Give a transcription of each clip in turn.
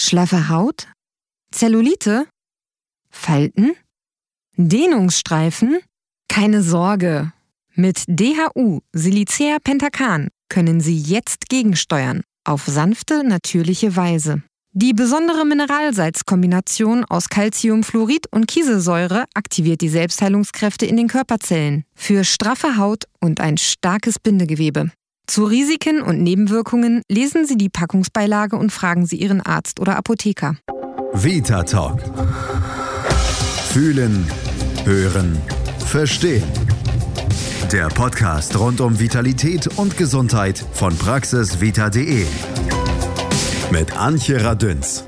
Schlaffe Haut? Zellulite? Falten? Dehnungsstreifen? Keine Sorge. Mit DHU Silicea Pentacan können Sie jetzt gegensteuern. Auf sanfte, natürliche Weise. Die besondere Mineralsalzkombination aus Calciumfluorid und Kieselsäure aktiviert die Selbstheilungskräfte in den Körperzellen für straffe Haut und ein starkes Bindegewebe. Zu Risiken und Nebenwirkungen lesen Sie die Packungsbeilage und fragen Sie Ihren Arzt oder Apotheker. Vita Talk. Fühlen, hören, verstehen. Der Podcast rund um Vitalität und Gesundheit von praxisvita.de mit Antje Radünz.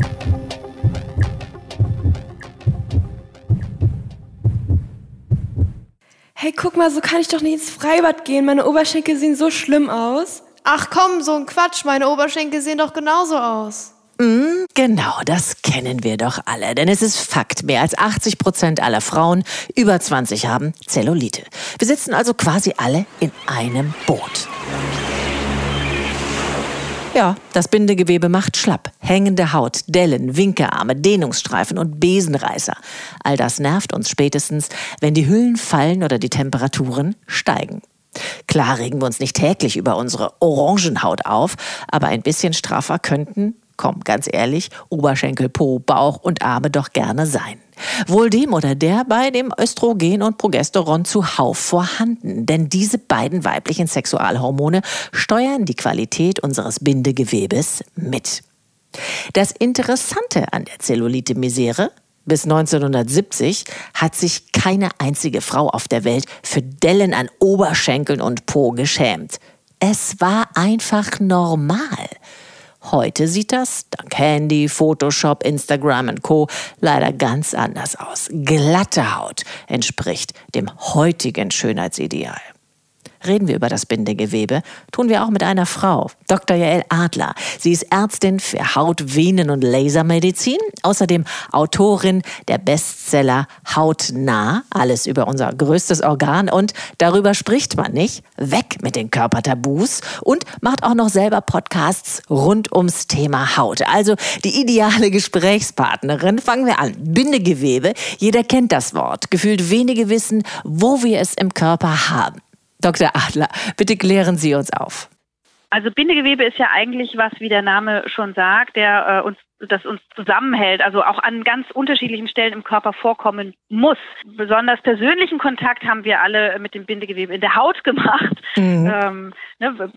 Hey, guck mal, so kann ich doch nicht ins Freibad gehen. Meine Oberschenkel sehen so schlimm aus. Ach komm, so ein Quatsch. Meine Oberschenkel sehen doch genauso aus. Mm, genau, das kennen wir doch alle. Denn es ist Fakt, mehr als 80 Prozent aller Frauen über 20 haben Zellulite. Wir sitzen also quasi alle in einem Boot. Ja, das Bindegewebe macht schlapp. Hängende Haut, Dellen, Winkearme, Dehnungsstreifen und Besenreißer. All das nervt uns spätestens, wenn die Hüllen fallen oder die Temperaturen steigen. Klar regen wir uns nicht täglich über unsere Orangenhaut auf, aber ein bisschen straffer könnten, komm, ganz ehrlich, Oberschenkel, Po, Bauch und Arme doch gerne sein. Wohl dem oder der bei dem Östrogen und Progesteron zuhauf vorhanden, denn diese beiden weiblichen Sexualhormone steuern die Qualität unseres Bindegewebes mit. Das Interessante an der Zellulite-Misere bis 1970 hat sich keine einzige Frau auf der Welt für Dellen an Oberschenkeln und Po geschämt. Es war einfach normal. Heute sieht das, dank Handy, Photoshop, Instagram und Co. leider ganz anders aus. Glatte Haut entspricht dem heutigen Schönheitsideal. Reden wir über das Bindegewebe, tun wir auch mit einer Frau, Dr. Jael Adler. Sie ist Ärztin für Haut-, Venen- und Lasermedizin, außerdem Autorin der Bestseller Hautnah, alles über unser größtes Organ und darüber spricht man nicht, weg mit den Körpertabus und macht auch noch selber Podcasts rund ums Thema Haut. Also die ideale Gesprächspartnerin. Fangen wir an. Bindegewebe, jeder kennt das Wort. Gefühlt wenige wissen, wo wir es im Körper haben. Dr. Adler, bitte klären Sie uns auf. Also Bindegewebe ist ja eigentlich was, wie der Name schon sagt, der äh, uns das uns zusammenhält, also auch an ganz unterschiedlichen Stellen im Körper vorkommen muss. Besonders persönlichen Kontakt haben wir alle mit dem Bindegewebe in der Haut gemacht. Mhm. Ähm, ne,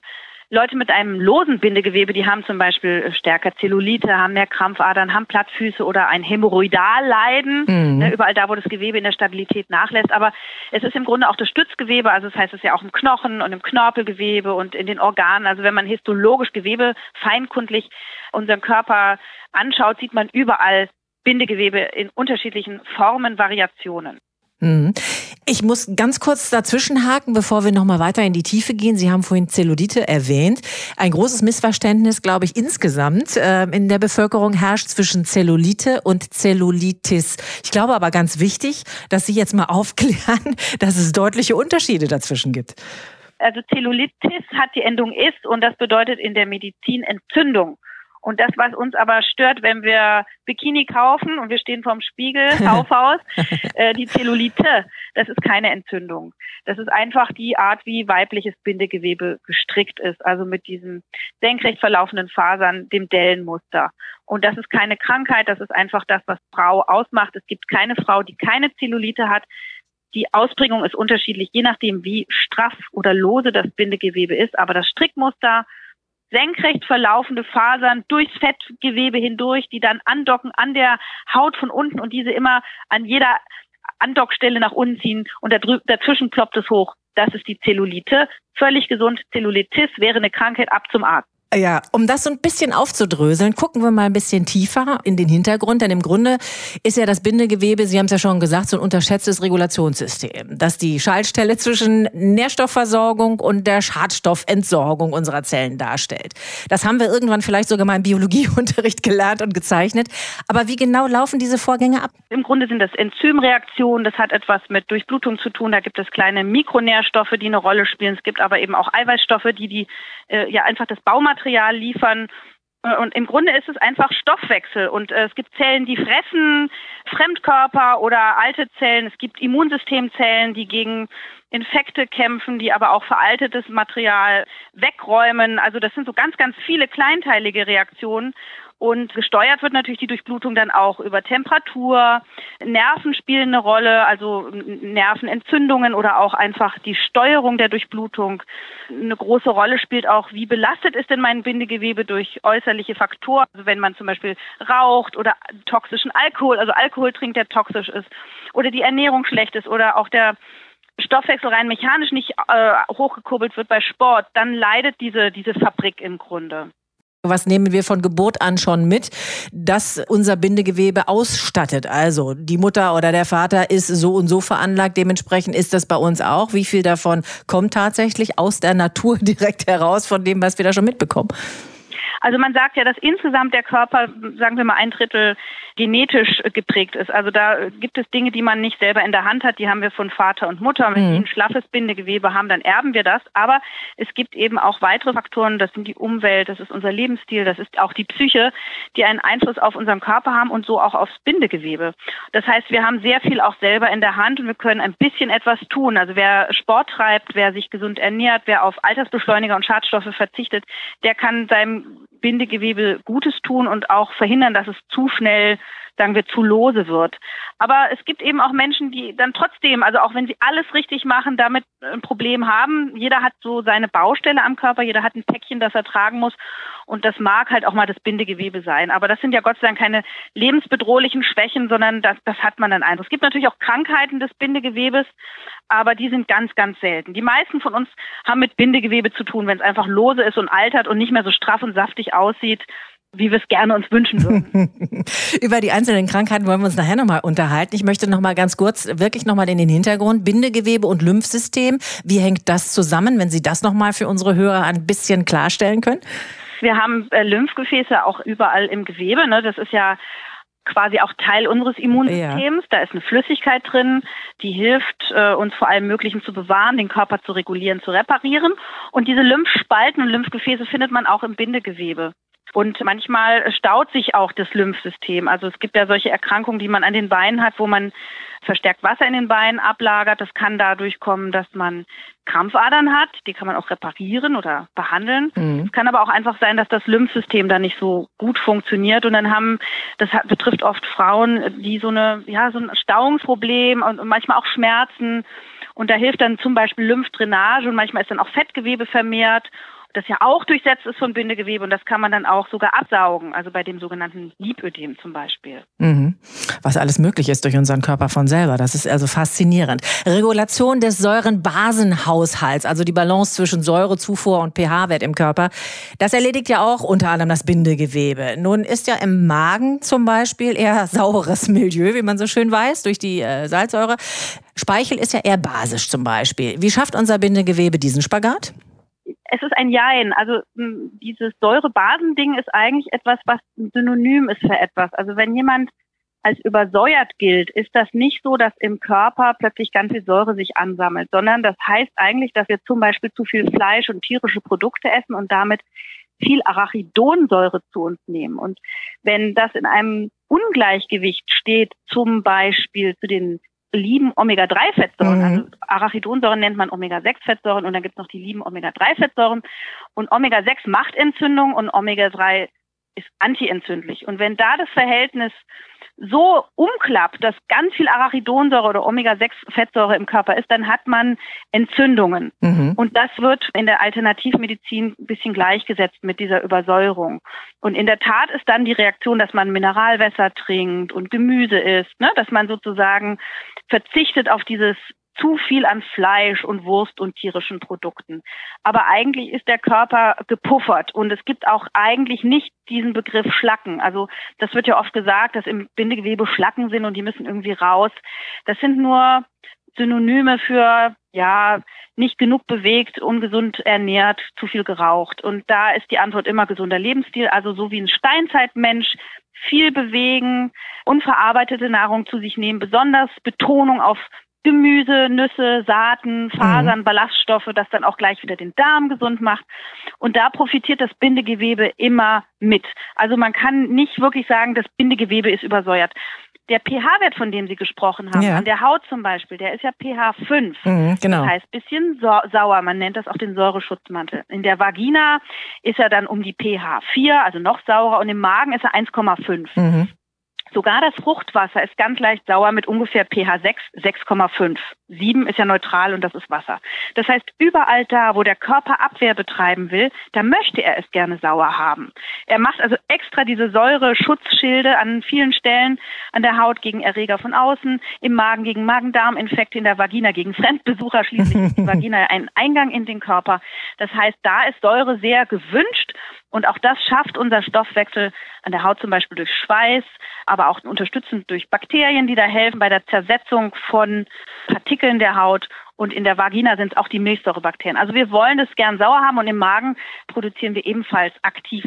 Leute mit einem losen Bindegewebe, die haben zum Beispiel stärker Zellulite, haben mehr Krampfadern, haben Plattfüße oder ein Hämorrhoidalleiden, mhm. ne, überall da, wo das Gewebe in der Stabilität nachlässt. Aber es ist im Grunde auch das Stützgewebe, also das heißt es ist ja auch im Knochen und im Knorpelgewebe und in den Organen. Also wenn man histologisch Gewebe feinkundlich unseren Körper anschaut, sieht man überall Bindegewebe in unterschiedlichen Formen, Variationen. Mhm. Ich muss ganz kurz dazwischen haken, bevor wir nochmal weiter in die Tiefe gehen. Sie haben vorhin Zellulite erwähnt. Ein großes Missverständnis, glaube ich, insgesamt äh, in der Bevölkerung herrscht zwischen Zellulite und Zellulitis. Ich glaube aber ganz wichtig, dass Sie jetzt mal aufklären, dass es deutliche Unterschiede dazwischen gibt. Also Zellulitis hat die Endung ist und das bedeutet in der Medizin Entzündung. Und das, was uns aber stört, wenn wir Bikini kaufen und wir stehen vorm Spiegel, Kaufhaus, äh, die Zellulite, das ist keine Entzündung. Das ist einfach die Art, wie weibliches Bindegewebe gestrickt ist, also mit diesen senkrecht verlaufenden Fasern, dem Dellenmuster. Und das ist keine Krankheit, das ist einfach das, was Frau ausmacht. Es gibt keine Frau, die keine Zellulite hat. Die Ausprägung ist unterschiedlich, je nachdem, wie straff oder lose das Bindegewebe ist. Aber das Strickmuster senkrecht verlaufende Fasern durchs Fettgewebe hindurch, die dann andocken an der Haut von unten und diese immer an jeder Andockstelle nach unten ziehen und dazwischen ploppt es hoch. Das ist die Zellulite. Völlig gesund. Zellulitis wäre eine Krankheit ab zum Arzt. Ja, um das so ein bisschen aufzudröseln, gucken wir mal ein bisschen tiefer in den Hintergrund. Denn im Grunde ist ja das Bindegewebe, Sie haben es ja schon gesagt, so ein unterschätztes Regulationssystem, das die Schaltstelle zwischen Nährstoffversorgung und der Schadstoffentsorgung unserer Zellen darstellt. Das haben wir irgendwann vielleicht sogar mal im Biologieunterricht gelernt und gezeichnet. Aber wie genau laufen diese Vorgänge ab? Im Grunde sind das Enzymreaktionen. Das hat etwas mit Durchblutung zu tun. Da gibt es kleine Mikronährstoffe, die eine Rolle spielen. Es gibt aber eben auch Eiweißstoffe, die die äh, ja einfach das Baumaterial Material liefern Und im Grunde ist es einfach Stoffwechsel. Und äh, es gibt Zellen, die fressen Fremdkörper oder alte Zellen. Es gibt Immunsystemzellen, die gegen Infekte kämpfen, die aber auch veraltetes Material wegräumen. Also das sind so ganz, ganz viele kleinteilige Reaktionen. Und gesteuert wird natürlich die Durchblutung dann auch über Temperatur. Nerven spielen eine Rolle, also Nervenentzündungen oder auch einfach die Steuerung der Durchblutung. Eine große Rolle spielt auch, wie belastet ist denn mein Bindegewebe durch äußerliche Faktoren. Also wenn man zum Beispiel raucht oder toxischen Alkohol, also Alkohol trinkt, der toxisch ist, oder die Ernährung schlecht ist oder auch der Stoffwechsel rein mechanisch nicht äh, hochgekurbelt wird bei Sport, dann leidet diese, diese Fabrik im Grunde. Was nehmen wir von Geburt an schon mit, dass unser Bindegewebe ausstattet? Also die Mutter oder der Vater ist so und so veranlagt, dementsprechend ist das bei uns auch. Wie viel davon kommt tatsächlich aus der Natur direkt heraus von dem, was wir da schon mitbekommen? Also man sagt ja, dass insgesamt der Körper, sagen wir mal, ein Drittel genetisch geprägt ist. Also da gibt es Dinge, die man nicht selber in der Hand hat, die haben wir von Vater und Mutter. Wenn mhm. die ein schlaffes Bindegewebe haben, dann erben wir das. Aber es gibt eben auch weitere Faktoren, das sind die Umwelt, das ist unser Lebensstil, das ist auch die Psyche, die einen Einfluss auf unseren Körper haben und so auch aufs Bindegewebe. Das heißt, wir haben sehr viel auch selber in der Hand und wir können ein bisschen etwas tun. Also wer Sport treibt, wer sich gesund ernährt, wer auf Altersbeschleuniger und Schadstoffe verzichtet, der kann seinem Bindegewebe Gutes tun und auch verhindern, dass es zu schnell sagen wir, zu lose wird. Aber es gibt eben auch Menschen, die dann trotzdem, also auch wenn sie alles richtig machen, damit ein Problem haben. Jeder hat so seine Baustelle am Körper, jeder hat ein Päckchen, das er tragen muss. Und das mag halt auch mal das Bindegewebe sein. Aber das sind ja Gott sei Dank keine lebensbedrohlichen Schwächen, sondern das, das hat man dann einfach. Es gibt natürlich auch Krankheiten des Bindegewebes, aber die sind ganz, ganz selten. Die meisten von uns haben mit Bindegewebe zu tun, wenn es einfach lose ist und altert und nicht mehr so straff und saftig aussieht wie wir es gerne uns wünschen würden. Über die einzelnen Krankheiten wollen wir uns nachher nochmal unterhalten. Ich möchte nochmal ganz kurz wirklich nochmal in den Hintergrund. Bindegewebe und Lymphsystem. Wie hängt das zusammen, wenn Sie das nochmal für unsere Hörer ein bisschen klarstellen können? Wir haben äh, Lymphgefäße auch überall im Gewebe. Ne? Das ist ja quasi auch Teil unseres Immunsystems. Ja. Da ist eine Flüssigkeit drin, die hilft, äh, uns vor allem Möglichen zu bewahren, den Körper zu regulieren, zu reparieren. Und diese Lymphspalten und Lymphgefäße findet man auch im Bindegewebe. Und manchmal staut sich auch das Lymphsystem. Also es gibt ja solche Erkrankungen, die man an den Beinen hat, wo man verstärkt Wasser in den Beinen ablagert. Das kann dadurch kommen, dass man Krampfadern hat. Die kann man auch reparieren oder behandeln. Mhm. Es kann aber auch einfach sein, dass das Lymphsystem da nicht so gut funktioniert. Und dann haben, das betrifft oft Frauen, die so eine, ja, so ein Stauungsproblem und manchmal auch Schmerzen. Und da hilft dann zum Beispiel Lymphdrainage und manchmal ist dann auch Fettgewebe vermehrt das ja auch durchsetzt ist von Bindegewebe und das kann man dann auch sogar absaugen, also bei dem sogenannten Lipödem zum Beispiel. Mhm. Was alles möglich ist durch unseren Körper von selber, das ist also faszinierend. Regulation des Säurenbasenhaushalts, also die Balance zwischen Säurezufuhr und pH-Wert im Körper, das erledigt ja auch unter anderem das Bindegewebe. Nun ist ja im Magen zum Beispiel eher saures Milieu, wie man so schön weiß, durch die äh, Salzsäure. Speichel ist ja eher basisch zum Beispiel. Wie schafft unser Bindegewebe diesen Spagat? Es ist ein Jein. Also dieses Säure-Basen-Ding ist eigentlich etwas, was Synonym ist für etwas. Also wenn jemand als übersäuert gilt, ist das nicht so, dass im Körper plötzlich ganz viel Säure sich ansammelt, sondern das heißt eigentlich, dass wir zum Beispiel zu viel Fleisch und tierische Produkte essen und damit viel Arachidonsäure zu uns nehmen. Und wenn das in einem Ungleichgewicht steht, zum Beispiel zu den lieben Omega-3-Fettsäuren. Mhm. Also Arachidonsäuren nennt man Omega-6-Fettsäuren und dann gibt es noch die lieben Omega-3-Fettsäuren. Und Omega-6 macht Entzündung und Omega-3 ist antientzündlich. Und wenn da das Verhältnis so umklappt, dass ganz viel Arachidonsäure oder Omega-6-Fettsäure im Körper ist, dann hat man Entzündungen. Mhm. Und das wird in der Alternativmedizin ein bisschen gleichgesetzt mit dieser Übersäuerung. Und in der Tat ist dann die Reaktion, dass man Mineralwässer trinkt und Gemüse isst, ne? dass man sozusagen verzichtet auf dieses zu viel an Fleisch und Wurst und tierischen Produkten. Aber eigentlich ist der Körper gepuffert und es gibt auch eigentlich nicht diesen Begriff Schlacken. Also das wird ja oft gesagt, dass im Bindegewebe Schlacken sind und die müssen irgendwie raus. Das sind nur Synonyme für, ja, nicht genug bewegt, ungesund ernährt, zu viel geraucht. Und da ist die Antwort immer gesunder Lebensstil, also so wie ein Steinzeitmensch, viel bewegen, unverarbeitete Nahrung zu sich nehmen, besonders Betonung auf Gemüse, Nüsse, Saaten, Fasern, mhm. Ballaststoffe, das dann auch gleich wieder den Darm gesund macht. Und da profitiert das Bindegewebe immer mit. Also man kann nicht wirklich sagen, das Bindegewebe ist übersäuert der pH-Wert, von dem Sie gesprochen haben, ja. an der Haut zum Beispiel, der ist ja pH 5. Mhm, genau. Das heißt, bisschen sauer. Man nennt das auch den Säureschutzmantel. In der Vagina ist er dann um die pH 4, also noch saurer, und im Magen ist er 1,5. Mhm. Sogar das Fruchtwasser ist ganz leicht sauer mit ungefähr pH 6, 6,5. 7 ist ja neutral und das ist Wasser. Das heißt, überall da, wo der Körper Abwehr betreiben will, da möchte er es gerne sauer haben. Er macht also extra diese Säure-Schutzschilde an vielen Stellen an der Haut gegen Erreger von außen, im Magen gegen Magen-Darm-Infekte, in der Vagina gegen Fremdbesucher. Schließlich ist die Vagina ein Eingang in den Körper. Das heißt, da ist Säure sehr gewünscht und auch das schafft unser Stoffwechsel an der Haut zum Beispiel durch Schweiß, aber auch unterstützend durch Bakterien, die da helfen bei der Zersetzung von Partikeln der Haut. Und in der Vagina sind es auch die Milchsäurebakterien. Also wir wollen das gern sauer haben und im Magen produzieren wir ebenfalls aktiv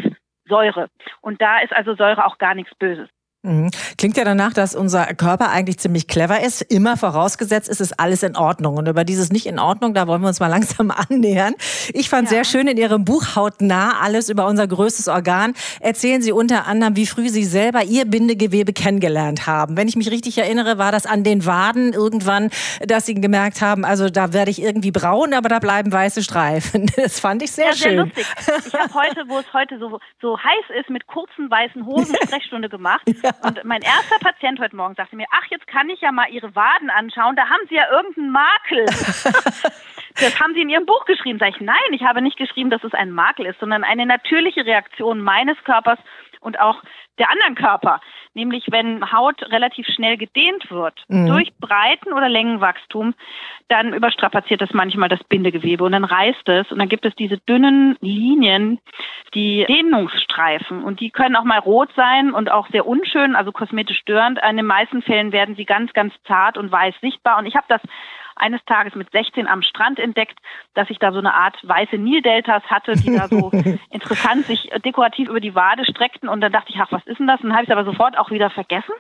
Säure. Und da ist also Säure auch gar nichts Böses. Mhm. Klingt ja danach, dass unser Körper eigentlich ziemlich clever ist. Immer vorausgesetzt ist es alles in Ordnung. Und über dieses nicht in Ordnung, da wollen wir uns mal langsam annähern. Ich fand ja. sehr schön in Ihrem Buch Hautnah alles über unser größtes Organ. Erzählen Sie unter anderem, wie früh Sie selber Ihr Bindegewebe kennengelernt haben. Wenn ich mich richtig erinnere, war das an den Waden irgendwann, dass Sie gemerkt haben, also da werde ich irgendwie braun, aber da bleiben weiße Streifen. Das fand ich sehr ja, sehr schön. Lustig. Ich habe heute, wo es heute so, so heiß ist, mit kurzen weißen Hosen Sprechstunde gemacht. Ja. Und mein erster Patient heute Morgen sagte mir, ach, jetzt kann ich ja mal Ihre Waden anschauen, da haben Sie ja irgendeinen Makel. das haben Sie in Ihrem Buch geschrieben. Sag ich, nein, ich habe nicht geschrieben, dass es ein Makel ist, sondern eine natürliche Reaktion meines Körpers und auch der anderen Körper. Nämlich wenn Haut relativ schnell gedehnt wird mhm. durch Breiten- oder Längenwachstum, dann überstrapaziert das manchmal das Bindegewebe und dann reißt es und dann gibt es diese dünnen Linien, die Dehnungsstreifen und die können auch mal rot sein und auch sehr unschön, also kosmetisch störend. In den meisten Fällen werden sie ganz, ganz zart und weiß sichtbar und ich habe das eines Tages mit 16 am Strand entdeckt, dass ich da so eine Art weiße Nildeltas hatte, die da so interessant sich dekorativ über die Wade streckten. Und dann dachte ich, ach, was ist denn das? Und dann habe ich es aber sofort auch wieder vergessen.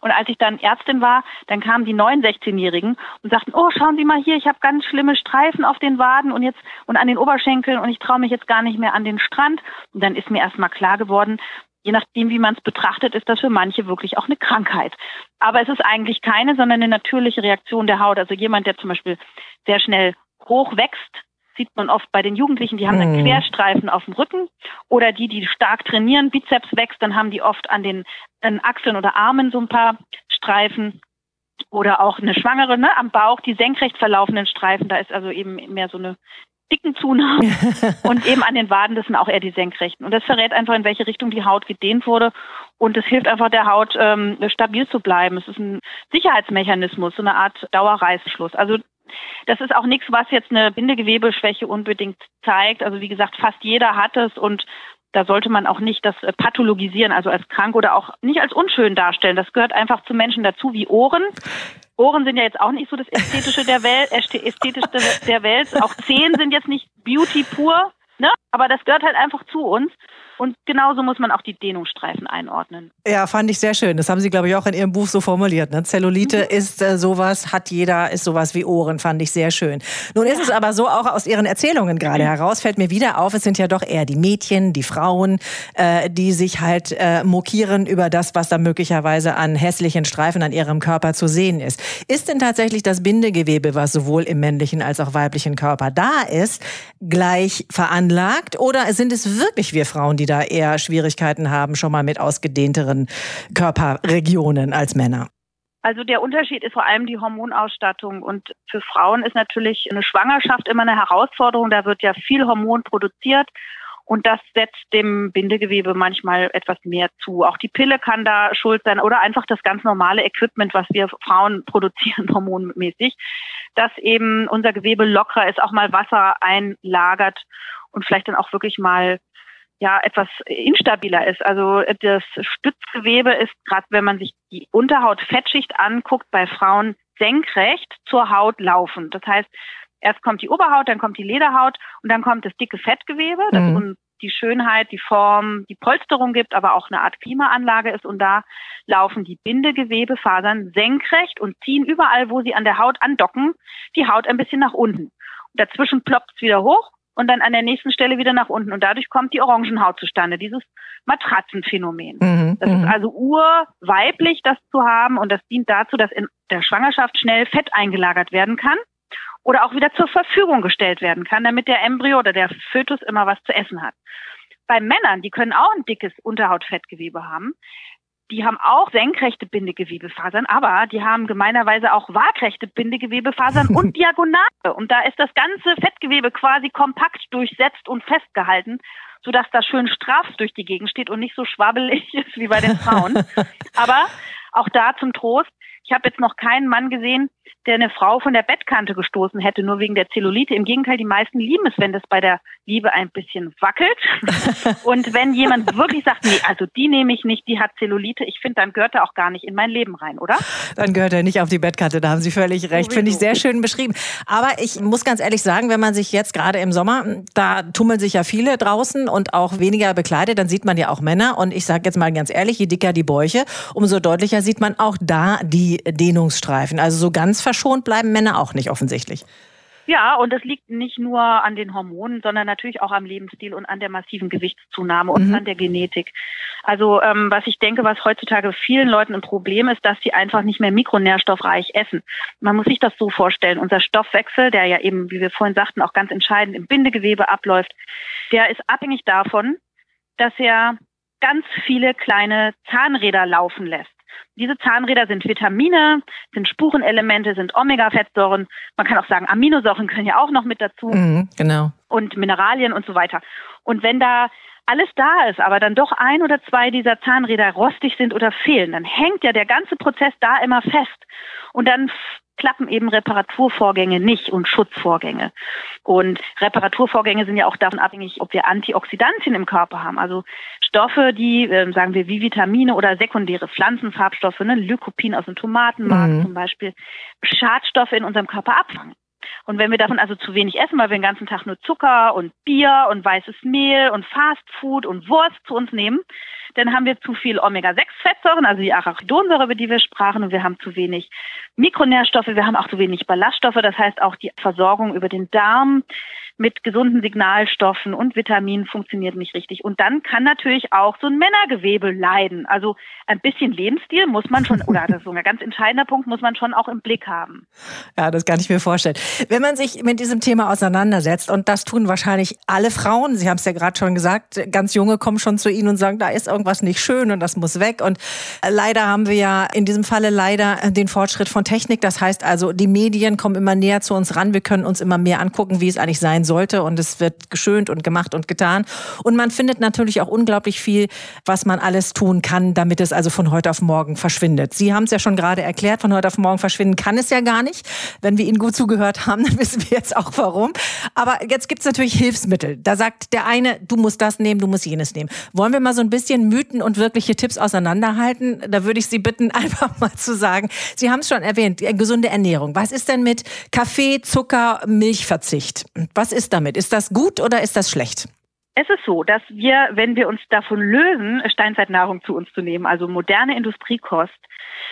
Und als ich dann Ärztin war, dann kamen die neuen 16-Jährigen und sagten, oh, schauen Sie mal hier, ich habe ganz schlimme Streifen auf den Waden und jetzt und an den Oberschenkeln und ich traue mich jetzt gar nicht mehr an den Strand. Und dann ist mir erst mal klar geworden, je nachdem, wie man es betrachtet, ist das für manche wirklich auch eine Krankheit. Aber es ist eigentlich keine, sondern eine natürliche Reaktion der Haut. Also jemand, der zum Beispiel sehr schnell hoch wächst, sieht man oft bei den Jugendlichen, die haben dann mhm. Querstreifen auf dem Rücken. Oder die, die stark trainieren, Bizeps wächst, dann haben die oft an den an Achseln oder Armen so ein paar Streifen. Oder auch eine Schwangere ne, am Bauch, die senkrecht verlaufenden Streifen, da ist also eben mehr so eine dicken Zunahmen und eben an den Waden, das sind auch eher die senkrechten. Und das verrät einfach, in welche Richtung die Haut gedehnt wurde. Und es hilft einfach der Haut, ähm, stabil zu bleiben. Es ist ein Sicherheitsmechanismus, so eine Art Dauerreißschluss. Also das ist auch nichts, was jetzt eine Bindegewebeschwäche unbedingt zeigt. Also wie gesagt, fast jeder hat es und da sollte man auch nicht das äh, pathologisieren, also als krank oder auch nicht als unschön darstellen. Das gehört einfach zu Menschen dazu wie Ohren. Ohren sind ja jetzt auch nicht so das Ästhetische der Welt, Ästhetischste der Welt. Auch Zehen sind jetzt nicht Beauty pur, ne? Aber das gehört halt einfach zu uns. Und genauso muss man auch die Dehnungsstreifen einordnen. Ja, fand ich sehr schön. Das haben Sie, glaube ich, auch in Ihrem Buch so formuliert. Ne? Zellulite mhm. ist äh, sowas, hat jeder, ist sowas wie Ohren, fand ich sehr schön. Nun ist es aber so, auch aus Ihren Erzählungen gerade mhm. heraus, fällt mir wieder auf, es sind ja doch eher die Mädchen, die Frauen, äh, die sich halt äh, mokieren über das, was da möglicherweise an hässlichen Streifen an ihrem Körper zu sehen ist. Ist denn tatsächlich das Bindegewebe, was sowohl im männlichen als auch weiblichen Körper da ist, gleich veranlagt? Oder sind es wirklich wir Frauen, die da eher Schwierigkeiten haben, schon mal mit ausgedehnteren Körperregionen als Männer? Also der Unterschied ist vor allem die Hormonausstattung und für Frauen ist natürlich eine Schwangerschaft immer eine Herausforderung. Da wird ja viel Hormon produziert und das setzt dem Bindegewebe manchmal etwas mehr zu. Auch die Pille kann da schuld sein oder einfach das ganz normale Equipment, was wir Frauen produzieren, hormonmäßig, dass eben unser Gewebe lockerer ist, auch mal Wasser einlagert und vielleicht dann auch wirklich mal ja etwas instabiler ist. Also das Stützgewebe ist gerade, wenn man sich die Unterhautfettschicht anguckt, bei Frauen senkrecht zur Haut laufend. Das heißt, erst kommt die Oberhaut, dann kommt die Lederhaut und dann kommt das dicke Fettgewebe, das mhm. die Schönheit, die Form, die Polsterung gibt, aber auch eine Art Klimaanlage ist. Und da laufen die Bindegewebefasern senkrecht und ziehen überall, wo sie an der Haut andocken, die Haut ein bisschen nach unten. Und dazwischen ploppt es wieder hoch und dann an der nächsten Stelle wieder nach unten. Und dadurch kommt die Orangenhaut zustande, dieses Matratzenphänomen. Mhm, das ist mhm. also urweiblich, das zu haben. Und das dient dazu, dass in der Schwangerschaft schnell Fett eingelagert werden kann oder auch wieder zur Verfügung gestellt werden kann, damit der Embryo oder der Fötus immer was zu essen hat. Bei Männern, die können auch ein dickes Unterhautfettgewebe haben, die haben auch senkrechte Bindegewebefasern, aber die haben gemeinerweise auch waagrechte Bindegewebefasern und Diagonale. Und da ist das ganze Fettgewebe quasi kompakt durchsetzt und festgehalten, sodass das schön straff durch die Gegend steht und nicht so schwabbelig ist wie bei den Frauen. aber auch da zum Trost, ich habe jetzt noch keinen Mann gesehen, der eine Frau von der Bettkante gestoßen hätte, nur wegen der Zellulite. Im Gegenteil, die meisten lieben es, wenn das bei der Liebe ein bisschen wackelt. und wenn jemand wirklich sagt, nee, also die nehme ich nicht, die hat Zellulite, ich finde, dann gehört er auch gar nicht in mein Leben rein, oder? Dann gehört er nicht auf die Bettkante, da haben Sie völlig recht. Finde ich sehr schön beschrieben. Aber ich muss ganz ehrlich sagen, wenn man sich jetzt gerade im Sommer, da tummeln sich ja viele draußen und auch weniger bekleidet, dann sieht man ja auch Männer. Und ich sage jetzt mal ganz ehrlich, je dicker die Bäuche, umso deutlicher sieht man auch da die Dehnungsstreifen. Also so ganz verschont bleiben Männer auch nicht offensichtlich. Ja, und das liegt nicht nur an den Hormonen, sondern natürlich auch am Lebensstil und an der massiven Gewichtszunahme und mhm. an der Genetik. Also ähm, was ich denke, was heutzutage vielen Leuten ein Problem ist, dass sie einfach nicht mehr mikronährstoffreich essen. Man muss sich das so vorstellen. Unser Stoffwechsel, der ja eben, wie wir vorhin sagten, auch ganz entscheidend im Bindegewebe abläuft, der ist abhängig davon, dass er ganz viele kleine Zahnräder laufen lässt. Diese Zahnräder sind Vitamine, sind Spurenelemente, sind Omega-Fettsäuren. Man kann auch sagen, Aminosäuren können ja auch noch mit dazu. Mhm, genau. Und Mineralien und so weiter. Und wenn da alles da ist, aber dann doch ein oder zwei dieser Zahnräder rostig sind oder fehlen, dann hängt ja der ganze Prozess da immer fest. Und dann klappen eben Reparaturvorgänge nicht und Schutzvorgänge. Und Reparaturvorgänge sind ja auch davon abhängig, ob wir Antioxidantien im Körper haben, also Stoffe, die, äh, sagen wir, wie Vitamine oder sekundäre Pflanzenfarbstoffe, ne, Lycopin aus dem Tomatenmark mhm. zum Beispiel, Schadstoffe in unserem Körper abfangen. Und wenn wir davon also zu wenig essen, weil wir den ganzen Tag nur Zucker und Bier und weißes Mehl und Fastfood und Wurst zu uns nehmen, dann haben wir zu viel Omega-6-Fettsäuren, also die Arachidonsäure, über die wir sprachen, und wir haben zu wenig Mikronährstoffe, wir haben auch zu wenig Ballaststoffe, das heißt auch die Versorgung über den Darm mit gesunden Signalstoffen und Vitaminen funktioniert nicht richtig. Und dann kann natürlich auch so ein Männergewebe leiden. Also ein bisschen Lebensstil muss man schon, oder das ist so ein ganz entscheidender Punkt, muss man schon auch im Blick haben. Ja, das kann ich mir vorstellen. Wenn man sich mit diesem Thema auseinandersetzt, und das tun wahrscheinlich alle Frauen, Sie haben es ja gerade schon gesagt, ganz junge kommen schon zu Ihnen und sagen, da ist irgendwas nicht schön und das muss weg. Und leider haben wir ja in diesem Falle leider den Fortschritt von Technik. Das heißt also, die Medien kommen immer näher zu uns ran. Wir können uns immer mehr angucken, wie es eigentlich sein soll sollte und es wird geschönt und gemacht und getan. Und man findet natürlich auch unglaublich viel, was man alles tun kann, damit es also von heute auf morgen verschwindet. Sie haben es ja schon gerade erklärt, von heute auf morgen verschwinden kann es ja gar nicht. Wenn wir Ihnen gut zugehört haben, dann wissen wir jetzt auch warum. Aber jetzt gibt es natürlich Hilfsmittel. Da sagt der eine, du musst das nehmen, du musst jenes nehmen. Wollen wir mal so ein bisschen Mythen und wirkliche Tipps auseinanderhalten? Da würde ich Sie bitten, einfach mal zu sagen, Sie haben es schon erwähnt, gesunde Ernährung. Was ist denn mit Kaffee, Zucker, Milchverzicht? Was ist damit? Ist das gut oder ist das schlecht? Es ist so, dass wir, wenn wir uns davon lösen, Steinzeitnahrung zu uns zu nehmen, also moderne Industriekost,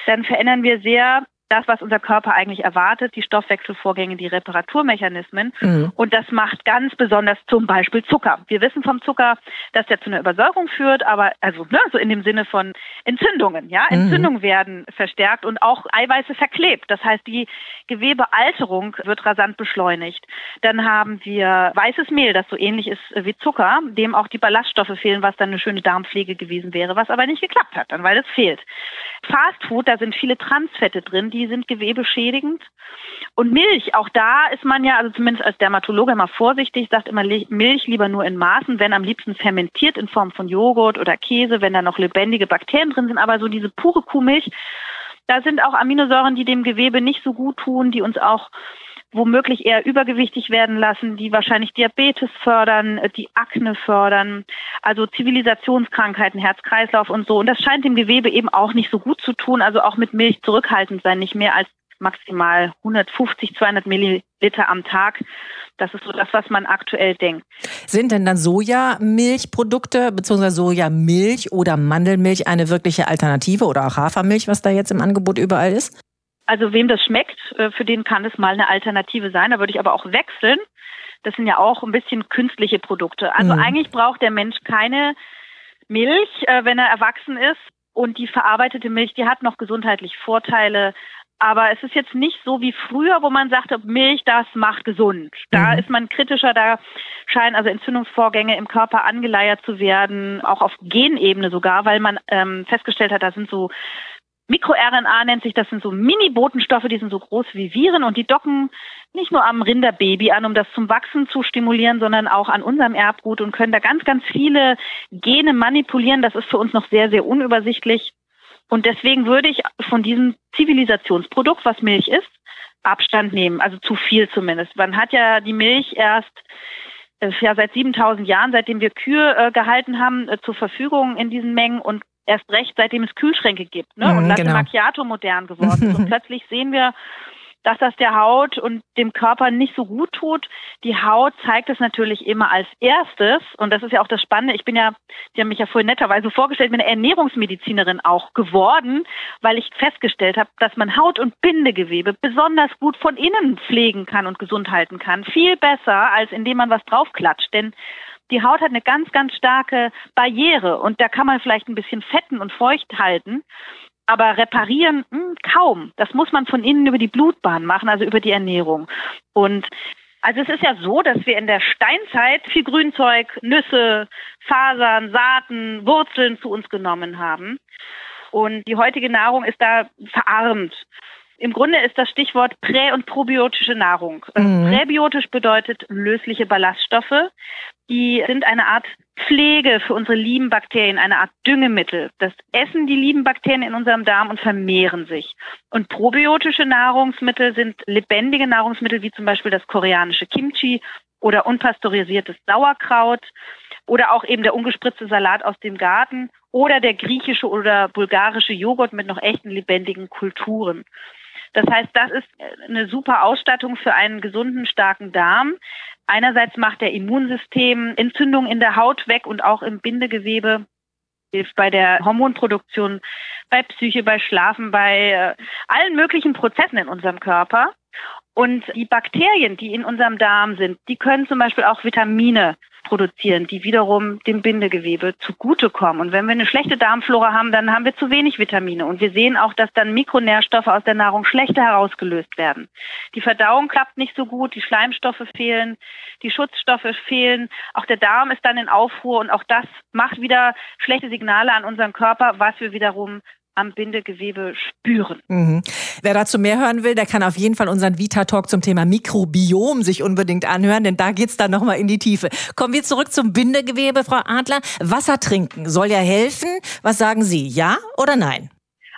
dann verändern wir sehr das, was unser Körper eigentlich erwartet, die Stoffwechselvorgänge, die Reparaturmechanismen. Mhm. Und das macht ganz besonders zum Beispiel Zucker. Wir wissen vom Zucker, dass der zu einer Übersäuerung führt, aber also ne, so in dem Sinne von Entzündungen. Ja, mhm. Entzündungen werden verstärkt und auch Eiweiße verklebt. Das heißt, die Gewebealterung wird rasant beschleunigt. Dann haben wir weißes Mehl, das so ähnlich ist wie Zucker, dem auch die Ballaststoffe fehlen, was dann eine schöne Darmpflege gewesen wäre, was aber nicht geklappt hat, dann weil es fehlt. Fastfood, da sind viele Transfette drin, die sind gewebeschädigend. Und Milch, auch da ist man ja, also zumindest als Dermatologe immer vorsichtig, sagt immer Milch lieber nur in Maßen, wenn am liebsten fermentiert in Form von Joghurt oder Käse, wenn da noch lebendige Bakterien drin sind. Aber so diese pure Kuhmilch, da sind auch Aminosäuren, die dem Gewebe nicht so gut tun, die uns auch womöglich eher übergewichtig werden lassen, die wahrscheinlich Diabetes fördern, äh, die Akne fördern, also Zivilisationskrankheiten, Herz-Kreislauf und so. Und das scheint dem Gewebe eben auch nicht so gut zu tun, also auch mit Milch zurückhaltend sein, nicht mehr als maximal 150, 200 Milliliter am Tag. Das ist so das, was man aktuell denkt. Sind denn dann Sojamilchprodukte bzw. Sojamilch oder Mandelmilch eine wirkliche Alternative oder auch Hafermilch, was da jetzt im Angebot überall ist? Also wem das schmeckt, äh, für den kann es mal eine Alternative sein. Da würde ich aber auch wechseln. Das sind ja auch ein bisschen künstliche Produkte. Also mhm. eigentlich braucht der Mensch keine Milch, äh, wenn er erwachsen ist. Und die verarbeitete Milch, die hat noch gesundheitlich Vorteile. Aber es ist jetzt nicht so wie früher, wo man sagte, Milch, das macht gesund. Da mhm. ist man kritischer, da scheinen also Entzündungsvorgänge im Körper angeleiert zu werden, auch auf Genebene sogar, weil man ähm, festgestellt hat, da sind so MikroRNA nennt sich, das sind so Mini-Botenstoffe, die sind so groß wie Viren und die docken nicht nur am Rinderbaby an, um das zum Wachsen zu stimulieren, sondern auch an unserem Erbgut und können da ganz, ganz viele Gene manipulieren. Das ist für uns noch sehr, sehr unübersichtlich. Und deswegen würde ich von diesem Zivilisationsprodukt, was Milch ist, Abstand nehmen, also zu viel zumindest. Man hat ja die Milch erst äh, ja seit 7000 Jahren, seitdem wir Kühe äh, gehalten haben, äh, zur Verfügung in diesen Mengen und erst recht, seitdem es Kühlschränke gibt ne? und mhm, Latte genau. Macchiato modern geworden ist. Und plötzlich sehen wir, dass das der Haut und dem Körper nicht so gut tut. Die Haut zeigt es natürlich immer als erstes. Und das ist ja auch das Spannende. Ich bin ja, die haben mich ja vorhin netterweise vorgestellt, bin eine Ernährungsmedizinerin auch geworden, weil ich festgestellt habe, dass man Haut- und Bindegewebe besonders gut von innen pflegen kann und gesund halten kann. Viel besser, als indem man was draufklatscht. Denn die Haut hat eine ganz, ganz starke Barriere und da kann man vielleicht ein bisschen fetten und feucht halten. Aber reparieren mh, hm, kaum. Das muss man von innen über die Blutbahn machen, also über die Ernährung. Und also es ist ja so, dass wir in der Steinzeit viel Grünzeug, Nüsse, Fasern, Saaten, Wurzeln zu uns genommen haben. Und die heutige Nahrung ist da verarmt. Im Grunde ist das Stichwort prä- und probiotische Nahrung. Mhm. Präbiotisch bedeutet lösliche Ballaststoffe. Die sind eine Art Pflege für unsere lieben Bakterien, eine Art Düngemittel. Das essen die lieben Bakterien in unserem Darm und vermehren sich. Und probiotische Nahrungsmittel sind lebendige Nahrungsmittel, wie zum Beispiel das koreanische Kimchi oder unpasteurisiertes Sauerkraut oder auch eben der ungespritzte Salat aus dem Garten oder der griechische oder bulgarische Joghurt mit noch echten lebendigen Kulturen. Das heißt, das ist eine super Ausstattung für einen gesunden, starken Darm. Einerseits macht der Immunsystem Entzündungen in der Haut weg und auch im Bindegewebe hilft bei der Hormonproduktion, bei Psyche, bei Schlafen, bei äh, allen möglichen Prozessen in unserem Körper. Und die Bakterien, die in unserem Darm sind, die können zum Beispiel auch Vitamine produzieren, die wiederum dem Bindegewebe zugutekommen. Und wenn wir eine schlechte Darmflora haben, dann haben wir zu wenig Vitamine. Und wir sehen auch, dass dann Mikronährstoffe aus der Nahrung schlechter herausgelöst werden. Die Verdauung klappt nicht so gut, die Schleimstoffe fehlen, die Schutzstoffe fehlen. Auch der Darm ist dann in Aufruhr und auch das macht wieder schlechte Signale an unseren Körper, was wir wiederum am Bindegewebe spüren. Mhm. Wer dazu mehr hören will, der kann auf jeden Fall unseren Vita-Talk zum Thema Mikrobiom sich unbedingt anhören, denn da geht's dann nochmal in die Tiefe. Kommen wir zurück zum Bindegewebe, Frau Adler. Wasser trinken soll ja helfen. Was sagen Sie, ja oder nein?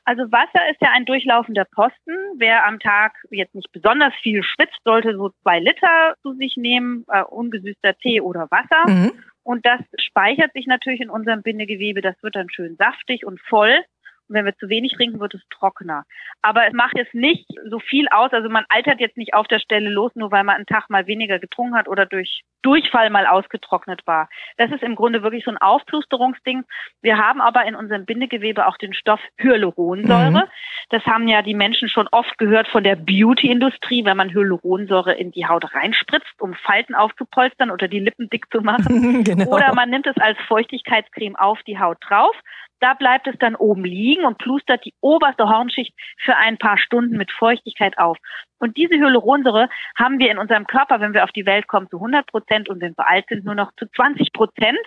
Also Wasser ist ja ein durchlaufender Posten. Wer am Tag jetzt nicht besonders viel schwitzt, sollte so zwei Liter zu sich nehmen, äh, ungesüßter Tee oder Wasser. Mhm. Und das speichert sich natürlich in unserem Bindegewebe. Das wird dann schön saftig und voll. Wenn wir zu wenig trinken, wird es trockener. Aber es macht jetzt nicht so viel aus. Also man altert jetzt nicht auf der Stelle los, nur weil man einen Tag mal weniger getrunken hat oder durch Durchfall mal ausgetrocknet war. Das ist im Grunde wirklich so ein Aufplusterungsding. Wir haben aber in unserem Bindegewebe auch den Stoff Hyaluronsäure. Mhm. Das haben ja die Menschen schon oft gehört von der Beauty-Industrie, wenn man Hyaluronsäure in die Haut reinspritzt, um Falten aufzupolstern oder die Lippen dick zu machen. genau. Oder man nimmt es als Feuchtigkeitscreme auf die Haut drauf. Da bleibt es dann oben liegen und plustert die oberste Hornschicht für ein paar Stunden mit Feuchtigkeit auf. Und diese Hyaluronsäure haben wir in unserem Körper, wenn wir auf die Welt kommen, zu 100 Prozent und wenn wir alt sind, nur noch zu 20 Prozent.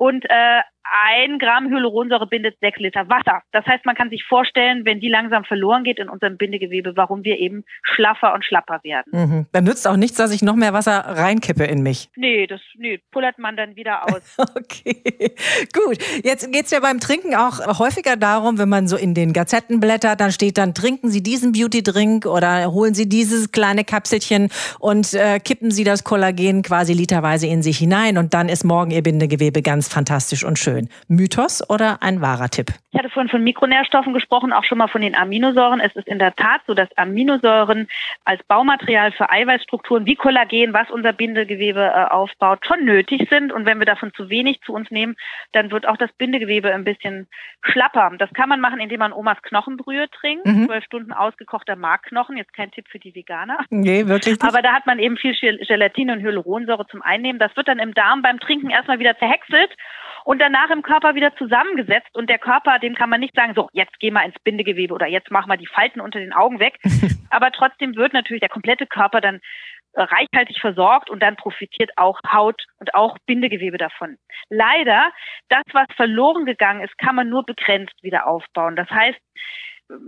Und äh, ein Gramm Hyaluronsäure bindet sechs Liter Wasser. Das heißt, man kann sich vorstellen, wenn die langsam verloren geht in unserem Bindegewebe, warum wir eben schlaffer und schlapper werden. Mhm. Dann nützt auch nichts, dass ich noch mehr Wasser reinkippe in mich. Nee, das nee, pullert man dann wieder aus. okay, gut. Jetzt geht's ja beim Trinken auch häufiger darum, wenn man so in den Gazetten blättert, dann steht dann, trinken Sie diesen Beauty-Drink oder holen Sie dieses kleine Kapselchen und äh, kippen Sie das Kollagen quasi literweise in sich hinein und dann ist morgen Ihr Bindegewebe ganz fantastisch und schön. Mythos oder ein wahrer Tipp? Ich hatte vorhin von Mikronährstoffen gesprochen, auch schon mal von den Aminosäuren. Es ist in der Tat so, dass Aminosäuren als Baumaterial für Eiweißstrukturen wie Kollagen, was unser Bindegewebe äh, aufbaut, schon nötig sind. Und wenn wir davon zu wenig zu uns nehmen, dann wird auch das Bindegewebe ein bisschen schlapper. Das kann man machen, indem man Omas Knochenbrühe trinkt. Mhm. Zwölf Stunden ausgekochter Markknochen. Jetzt kein Tipp für die Veganer. Nee, wirklich nicht. Aber da hat man eben viel Gelatine und Hyaluronsäure zum Einnehmen. Das wird dann im Darm beim Trinken erstmal wieder zerhäckselt und danach im Körper wieder zusammengesetzt. Und der Körper, dem kann man nicht sagen, so, jetzt geh mal ins Bindegewebe oder jetzt mach mal die Falten unter den Augen weg. Aber trotzdem wird natürlich der komplette Körper dann äh, reichhaltig versorgt und dann profitiert auch Haut und auch Bindegewebe davon. Leider, das, was verloren gegangen ist, kann man nur begrenzt wieder aufbauen. Das heißt,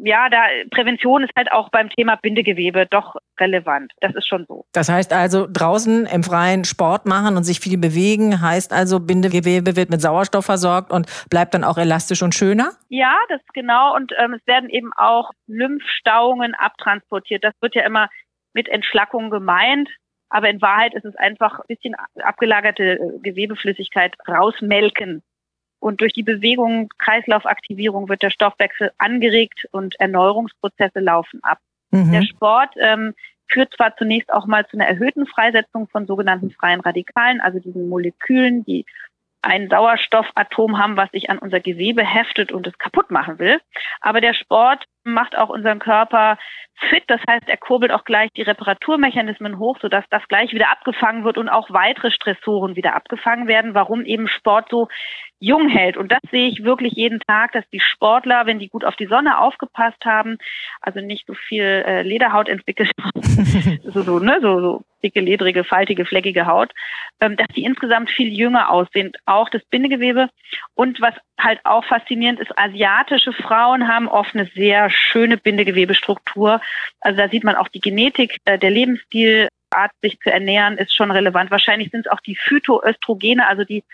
ja, da Prävention ist halt auch beim Thema Bindegewebe doch relevant. Das ist schon so. Das heißt also draußen im Freien Sport machen und sich viel bewegen, heißt also Bindegewebe wird mit Sauerstoff versorgt und bleibt dann auch elastisch und schöner? Ja, das ist genau. Und ähm, es werden eben auch Lymphstauungen abtransportiert. Das wird ja immer mit Entschlackung gemeint. Aber in Wahrheit ist es einfach ein bisschen abgelagerte äh, Gewebeflüssigkeit rausmelken. Und durch die Bewegung, Kreislaufaktivierung wird der Stoffwechsel angeregt und Erneuerungsprozesse laufen ab. Mhm. Der Sport ähm, führt zwar zunächst auch mal zu einer erhöhten Freisetzung von sogenannten freien Radikalen, also diesen Molekülen, die ein Sauerstoffatom haben, was sich an unser Gewebe heftet und es kaputt machen will. Aber der Sport macht auch unseren Körper fit. Das heißt, er kurbelt auch gleich die Reparaturmechanismen hoch, sodass das gleich wieder abgefangen wird und auch weitere Stressoren wieder abgefangen werden, warum eben Sport so jung hält. Und das sehe ich wirklich jeden Tag, dass die Sportler, wenn die gut auf die Sonne aufgepasst haben, also nicht so viel äh, Lederhaut entwickelt, so, so, ne, so, so dicke, ledrige, faltige, fleckige Haut, ähm, dass die insgesamt viel jünger aussehen, auch das Bindegewebe. Und was halt auch faszinierend ist, asiatische Frauen haben oft eine sehr schöne Bindegewebestruktur. Also da sieht man auch die Genetik, äh, der Lebensstil, Art, sich zu ernähren, ist schon relevant. Wahrscheinlich sind es auch die Phytoöstrogene, also die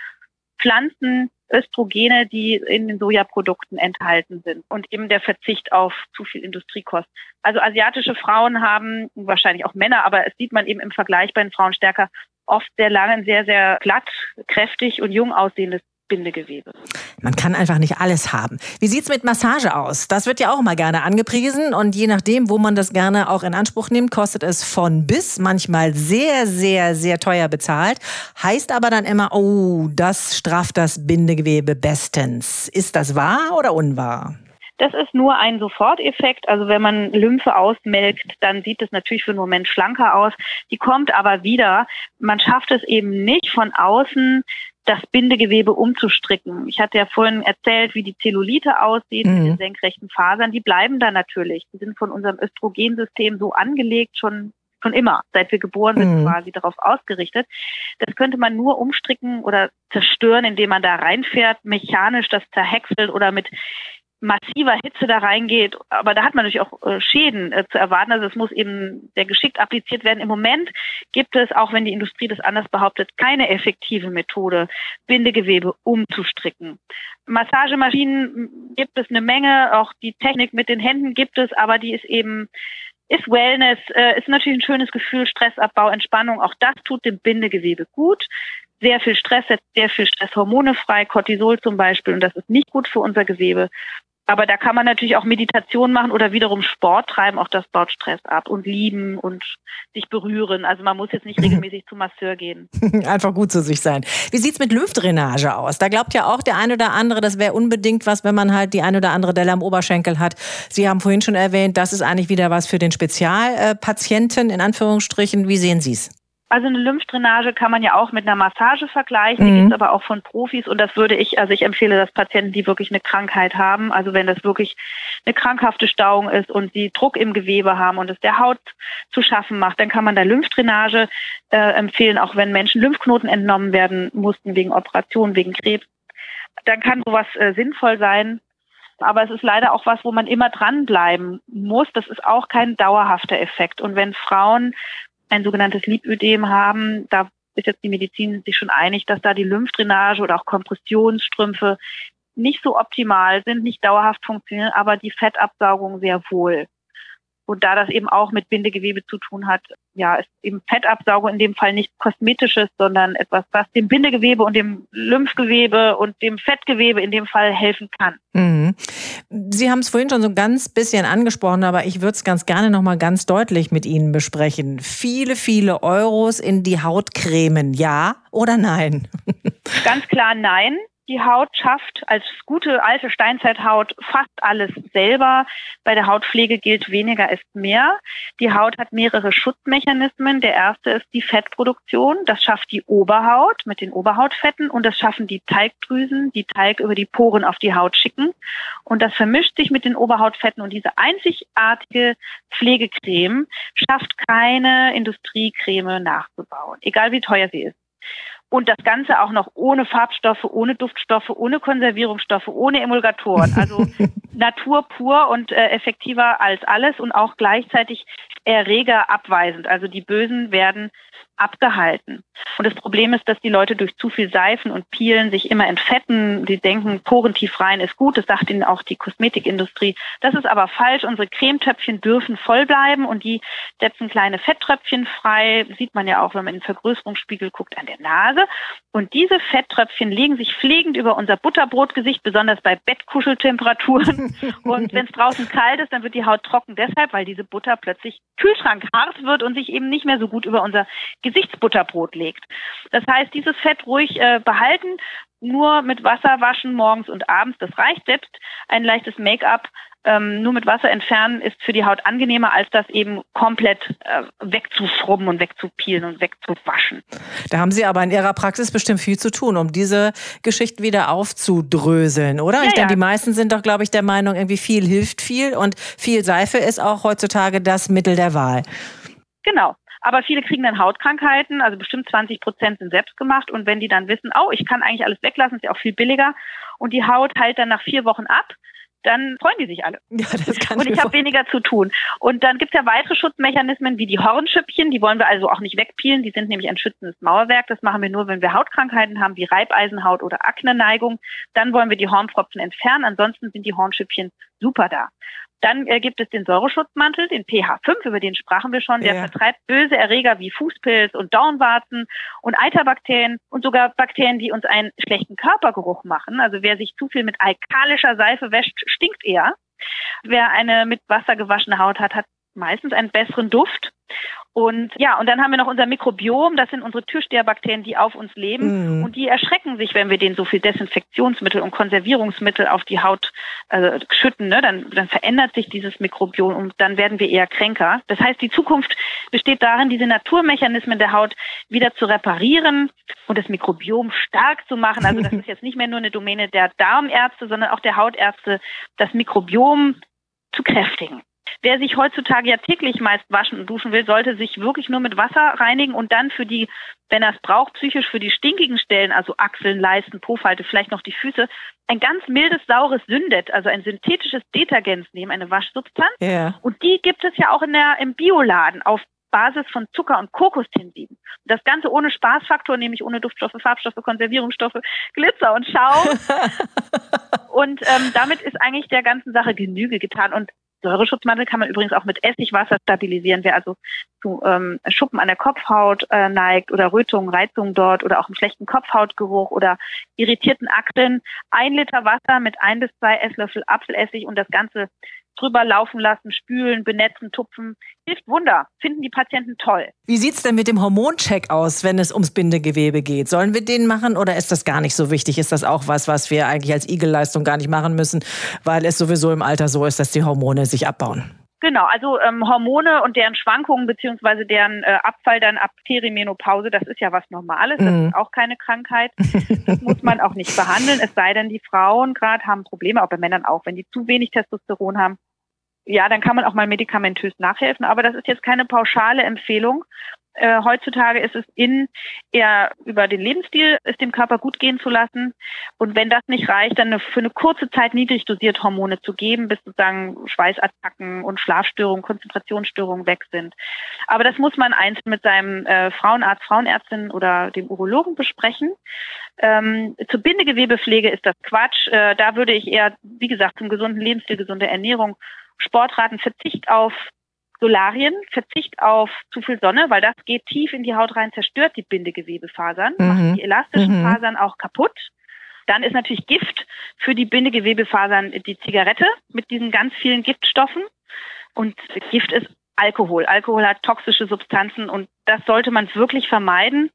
Pflanzenöstrogene, die in den Sojaprodukten enthalten sind und eben der Verzicht auf zu viel Industriekost. Also asiatische Frauen haben, wahrscheinlich auch Männer, aber es sieht man eben im Vergleich bei den Frauen stärker, oft sehr lange, sehr, sehr glatt, kräftig und jung aussehendes Bindegewebe. Man kann einfach nicht alles haben. Wie sieht's mit Massage aus? Das wird ja auch mal gerne angepriesen und je nachdem, wo man das gerne auch in Anspruch nimmt, kostet es von bis manchmal sehr, sehr, sehr teuer bezahlt. Heißt aber dann immer, oh, das strafft das Bindegewebe bestens. Ist das wahr oder unwahr? Das ist nur ein Soforteffekt. Also wenn man Lymphe ausmelkt, dann sieht es natürlich für einen Moment schlanker aus. Die kommt aber wieder. Man schafft es eben nicht von außen das Bindegewebe umzustricken. Ich hatte ja vorhin erzählt, wie die Zellulite aussieht mhm. mit den senkrechten Fasern. Die bleiben da natürlich. Die sind von unserem Östrogensystem so angelegt, schon schon immer, seit wir geboren sind, mhm. quasi darauf ausgerichtet. Das könnte man nur umstricken oder zerstören, indem man da reinfährt, mechanisch das zerhäckselt oder mit massiver Hitze da reingeht, aber da hat man natürlich auch äh, Schäden äh, zu erwarten. Also es muss eben sehr geschickt appliziert werden. Im Moment gibt es, auch wenn die Industrie das anders behauptet, keine effektive Methode, Bindegewebe umzustricken. Massagemaschinen gibt es eine Menge, auch die Technik mit den Händen gibt es, aber die ist eben ist Wellness, äh, ist natürlich ein schönes Gefühl, Stressabbau, Entspannung. Auch das tut dem Bindegewebe gut sehr viel Stress, setzt sehr viel Stresshormone frei, Cortisol zum Beispiel, und das ist nicht gut für unser Gewebe. Aber da kann man natürlich auch Meditation machen oder wiederum Sport treiben, auch das baut Stress ab und lieben und sich berühren. Also man muss jetzt nicht regelmäßig zum Masseur gehen. Einfach gut zu sich sein. Wie sieht's mit Lymphdrainage aus? Da glaubt ja auch der eine oder andere, das wäre unbedingt was, wenn man halt die eine oder andere Delle am Oberschenkel hat. Sie haben vorhin schon erwähnt, das ist eigentlich wieder was für den Spezialpatienten, in Anführungsstrichen. Wie sehen Sie es? Also eine Lymphdrainage kann man ja auch mit einer Massage vergleichen, die mhm. gibt es aber auch von Profis und das würde ich, also ich empfehle das Patienten, die wirklich eine Krankheit haben, also wenn das wirklich eine krankhafte Stauung ist und sie Druck im Gewebe haben und es der Haut zu schaffen macht, dann kann man da Lymphdrainage äh, empfehlen, auch wenn Menschen Lymphknoten entnommen werden mussten wegen Operationen, wegen Krebs. Dann kann sowas äh, sinnvoll sein. Aber es ist leider auch was, wo man immer dranbleiben muss. Das ist auch kein dauerhafter Effekt. Und wenn Frauen ein sogenanntes Lipödem haben. Da ist jetzt die Medizin sich schon einig, dass da die Lymphdrainage oder auch Kompressionsstrümpfe nicht so optimal sind, nicht dauerhaft funktionieren, aber die Fettabsaugung sehr wohl. Und da das eben auch mit Bindegewebe zu tun hat, ja, ist eben Fettabsaugung in dem Fall nichts Kosmetisches, sondern etwas, was dem Bindegewebe und dem Lymphgewebe und dem Fettgewebe in dem Fall helfen kann. Mhm. Sie haben es vorhin schon so ein ganz bisschen angesprochen, aber ich würde es ganz gerne noch mal ganz deutlich mit Ihnen besprechen. Viele, viele Euros in die Hautcremen, ja oder nein? Ganz klar nein. Die Haut schafft als gute alte Steinzeithaut fast alles selber. Bei der Hautpflege gilt weniger ist mehr. Die Haut hat mehrere Schutzmechanismen. Der erste ist die Fettproduktion. Das schafft die Oberhaut mit den Oberhautfetten und das schaffen die Talgdrüsen, die Talg über die Poren auf die Haut schicken. Und das vermischt sich mit den Oberhautfetten und diese einzigartige Pflegecreme schafft keine Industriecreme nachzubauen, egal wie teuer sie ist. Und das Ganze auch noch ohne Farbstoffe, ohne Duftstoffe, ohne Konservierungsstoffe, ohne Emulgatoren. Also Natur pur und äh, effektiver als alles und auch gleichzeitig Erreger abweisend. Also die Bösen werden abgehalten. Und das Problem ist, dass die Leute durch zu viel Seifen und Pielen sich immer entfetten. Die denken, porentief rein ist gut. Das sagt ihnen auch die Kosmetikindustrie. Das ist aber falsch. Unsere Cremetöpfchen dürfen voll bleiben und die setzen kleine Fetttröpfchen frei. Sieht man ja auch, wenn man in den Vergrößerungsspiegel guckt, an der Nase. Und diese Fetttröpfchen legen sich pflegend über unser Butterbrotgesicht, besonders bei Bettkuscheltemperaturen. und wenn es draußen kalt ist, dann wird die Haut trocken deshalb, weil diese Butter plötzlich kühlschrankhart wird und sich eben nicht mehr so gut über unser Gesichtsbutterbrot legt. Das heißt, dieses Fett ruhig äh, behalten, nur mit Wasser waschen morgens und abends, das reicht. Selbst ein leichtes Make-up ähm, nur mit Wasser entfernen ist für die Haut angenehmer, als das eben komplett äh, wegzuschrubben und wegzupielen und wegzuwaschen. Da haben Sie aber in Ihrer Praxis bestimmt viel zu tun, um diese Geschichten wieder aufzudröseln, oder? Ja, ich denke, ja. die meisten sind doch, glaube ich, der Meinung, irgendwie viel hilft viel und viel Seife ist auch heutzutage das Mittel der Wahl. Genau. Aber viele kriegen dann Hautkrankheiten, also bestimmt 20 Prozent sind selbst gemacht. Und wenn die dann wissen, oh, ich kann eigentlich alles weglassen, ist ja auch viel billiger. Und die Haut heilt dann nach vier Wochen ab, dann freuen die sich alle. Ja, das kann und ich habe weniger zu tun. Und dann gibt es ja weitere Schutzmechanismen wie die Hornschüppchen, die wollen wir also auch nicht wegpielen, die sind nämlich ein schützendes Mauerwerk. Das machen wir nur, wenn wir Hautkrankheiten haben wie Reibeisenhaut oder Akneneigung. Dann wollen wir die Hornpfropfen entfernen, ansonsten sind die Hornschüppchen super da. Dann äh, gibt es den Säureschutzmantel, den pH5, über den sprachen wir schon. Der Ja. vertreibt böse Erreger wie Fußpilz und Dornwarzen und Eiterbakterien und sogar Bakterien, die uns einen schlechten Körpergeruch machen. Also wer sich zu viel mit alkalischer Seife wäscht, stinkt eher. Wer eine mit Wasser gewaschene Haut hat, hat meistens einen besseren Duft. Und ja, und dann haben wir noch unser Mikrobiom, das sind unsere Türsteherbakterien, die auf uns leben Mhm. und die erschrecken sich, wenn wir denen so viel Desinfektionsmittel und Konservierungsmittel auf die Haut äh, schütten. Ne? Dann, dann verändert sich dieses Mikrobiom und dann werden wir eher kränker. Das heißt, die Zukunft besteht darin, diese Naturmechanismen der Haut wieder zu reparieren und das Mikrobiom stark zu machen. Also das ist jetzt nicht mehr nur eine Domäne der Darmärzte, sondern auch der Hautärzte, das Mikrobiom zu kräftigen. Wer sich heutzutage ja täglich meist waschen und duschen will, sollte sich wirklich nur mit Wasser reinigen und dann für die, wenn er es braucht, psychisch für die stinkigen Stellen, also Achseln, Leisten, Pofalte, vielleicht noch die Füße, ein ganz mildes, saures Syndet, also ein synthetisches Detergens nehmen, eine Waschsubstanz. Ja. Und die gibt es ja auch in der, im Bioladen auf Basis von Zucker und Kokostensiden. Das Ganze ohne Spaßfaktor, nämlich ohne Duftstoffe, Farbstoffe, Konservierungsstoffe, Glitzer und Schaum. und ähm, damit ist eigentlich der ganzen Sache Genüge getan. Und Säureschutzmantel kann man übrigens auch mit Essigwasser stabilisieren. Wer also zu ähm, Schuppen an der Kopfhaut äh, neigt oder Rötungen, Reizungen dort oder auch einen schlechten Kopfhautgeruch oder irritierten Achseln, ein Liter Wasser mit ein bis zwei Esslöffel Apfelessig und das Ganze drüber laufen lassen, spülen, benetzen, tupfen. Hilft Wunder. Finden die Patienten toll. Wie sieht's denn mit dem Hormoncheck aus, wenn es ums Bindegewebe geht? Sollen wir den machen oder ist das gar nicht so wichtig? Ist das auch was, was wir eigentlich als Igelleistung gar nicht machen müssen, weil es sowieso im Alter so ist, dass die Hormone sich abbauen? Genau, also ähm, Hormone und deren Schwankungen beziehungsweise deren äh, Abfall dann ab Perimenopause, das ist ja was Normales, das Mhm. ist auch keine Krankheit. Das muss man auch nicht behandeln, es sei denn, die Frauen gerade haben Probleme, auch bei Männern auch, wenn die zu wenig Testosteron haben. Ja, dann kann man auch mal medikamentös nachhelfen, aber das ist jetzt keine pauschale Empfehlung. Äh, heutzutage ist es in, eher über den Lebensstil es dem Körper gut gehen zu lassen. Und wenn das nicht reicht, dann für eine kurze Zeit niedrig dosiert Hormone zu geben, bis sozusagen Schweißattacken und Schlafstörungen, Konzentrationsstörungen weg sind. Aber das muss man einzeln mit seinem äh, Frauenarzt, Frauenärztin oder dem Urologen besprechen. Ähm, zur Bindegewebepflege ist das Quatsch. Äh, da würde ich eher, wie gesagt, zum gesunden Lebensstil, gesunde Ernährung, Sportraten, Verzicht auf Solarien, Verzicht auf zu viel Sonne, weil das geht tief in die Haut rein, zerstört die Bindegewebefasern, mhm. macht die elastischen mhm. Fasern auch kaputt. Dann ist natürlich Gift für die Bindegewebefasern die Zigarette mit diesen ganz vielen Giftstoffen. Und Gift ist Alkohol. Alkohol hat toxische Substanzen und das sollte man wirklich vermeiden.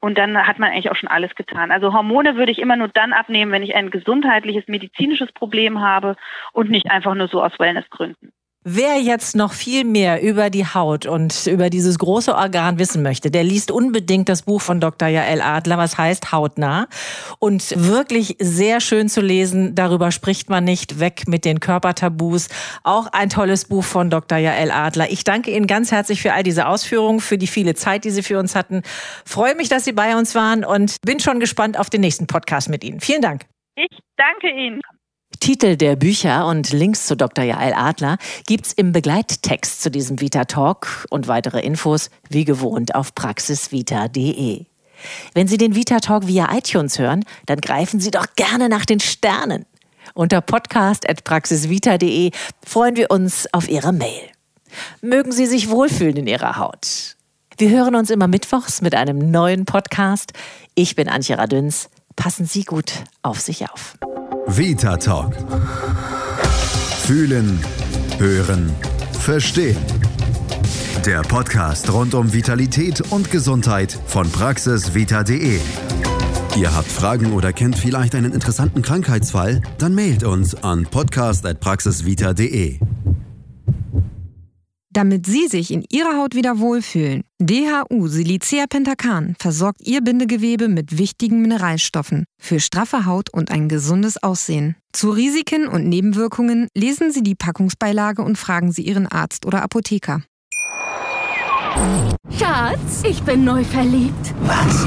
Und dann hat man eigentlich auch schon alles getan. Also Hormone würde ich immer nur dann abnehmen, wenn ich ein gesundheitliches, medizinisches Problem habe und nicht einfach nur so aus Wellnessgründen. Wer jetzt noch viel mehr über die Haut und über dieses große Organ wissen möchte, der liest unbedingt das Buch von Dr. Jael Adler, was heißt Hautnah. Und wirklich sehr schön zu lesen, darüber spricht man nicht, weg mit den Körpertabus. Auch ein tolles Buch von Dr. Jael Adler. Ich danke Ihnen ganz herzlich für all diese Ausführungen, für die viele Zeit, die Sie für uns hatten. Freue mich, dass Sie bei uns waren und bin schon gespannt auf den nächsten Podcast mit Ihnen. Vielen Dank. Ich danke Ihnen. Titel der Bücher und Links zu Dr. Jael Adler gibt's im Begleittext zu diesem Vita Talk und weitere Infos wie gewohnt auf praxisvita.de. Wenn Sie den Vita Talk via iTunes hören, dann greifen Sie doch gerne nach den Sternen. Unter podcast.praxisvita.de freuen wir uns auf Ihre Mail. Mögen Sie sich wohlfühlen in Ihrer Haut. Wir hören uns immer mittwochs mit einem neuen Podcast. Ich bin Antje Radüns. Passen Sie gut auf sich auf. Vita Talk. Fühlen, hören, verstehen. Der Podcast rund um Vitalität und Gesundheit von praxisvita.de. Ihr habt Fragen oder kennt vielleicht einen interessanten Krankheitsfall? Dann mailt uns an podcast.praxisvita.de damit Sie sich in Ihrer Haut wieder wohlfühlen. DHU Silicea Pentacan versorgt Ihr Bindegewebe mit wichtigen Mineralstoffen für straffe Haut und ein gesundes Aussehen. Zu Risiken und Nebenwirkungen lesen Sie die Packungsbeilage und fragen Sie Ihren Arzt oder Apotheker. Schatz, ich bin neu verliebt. Was?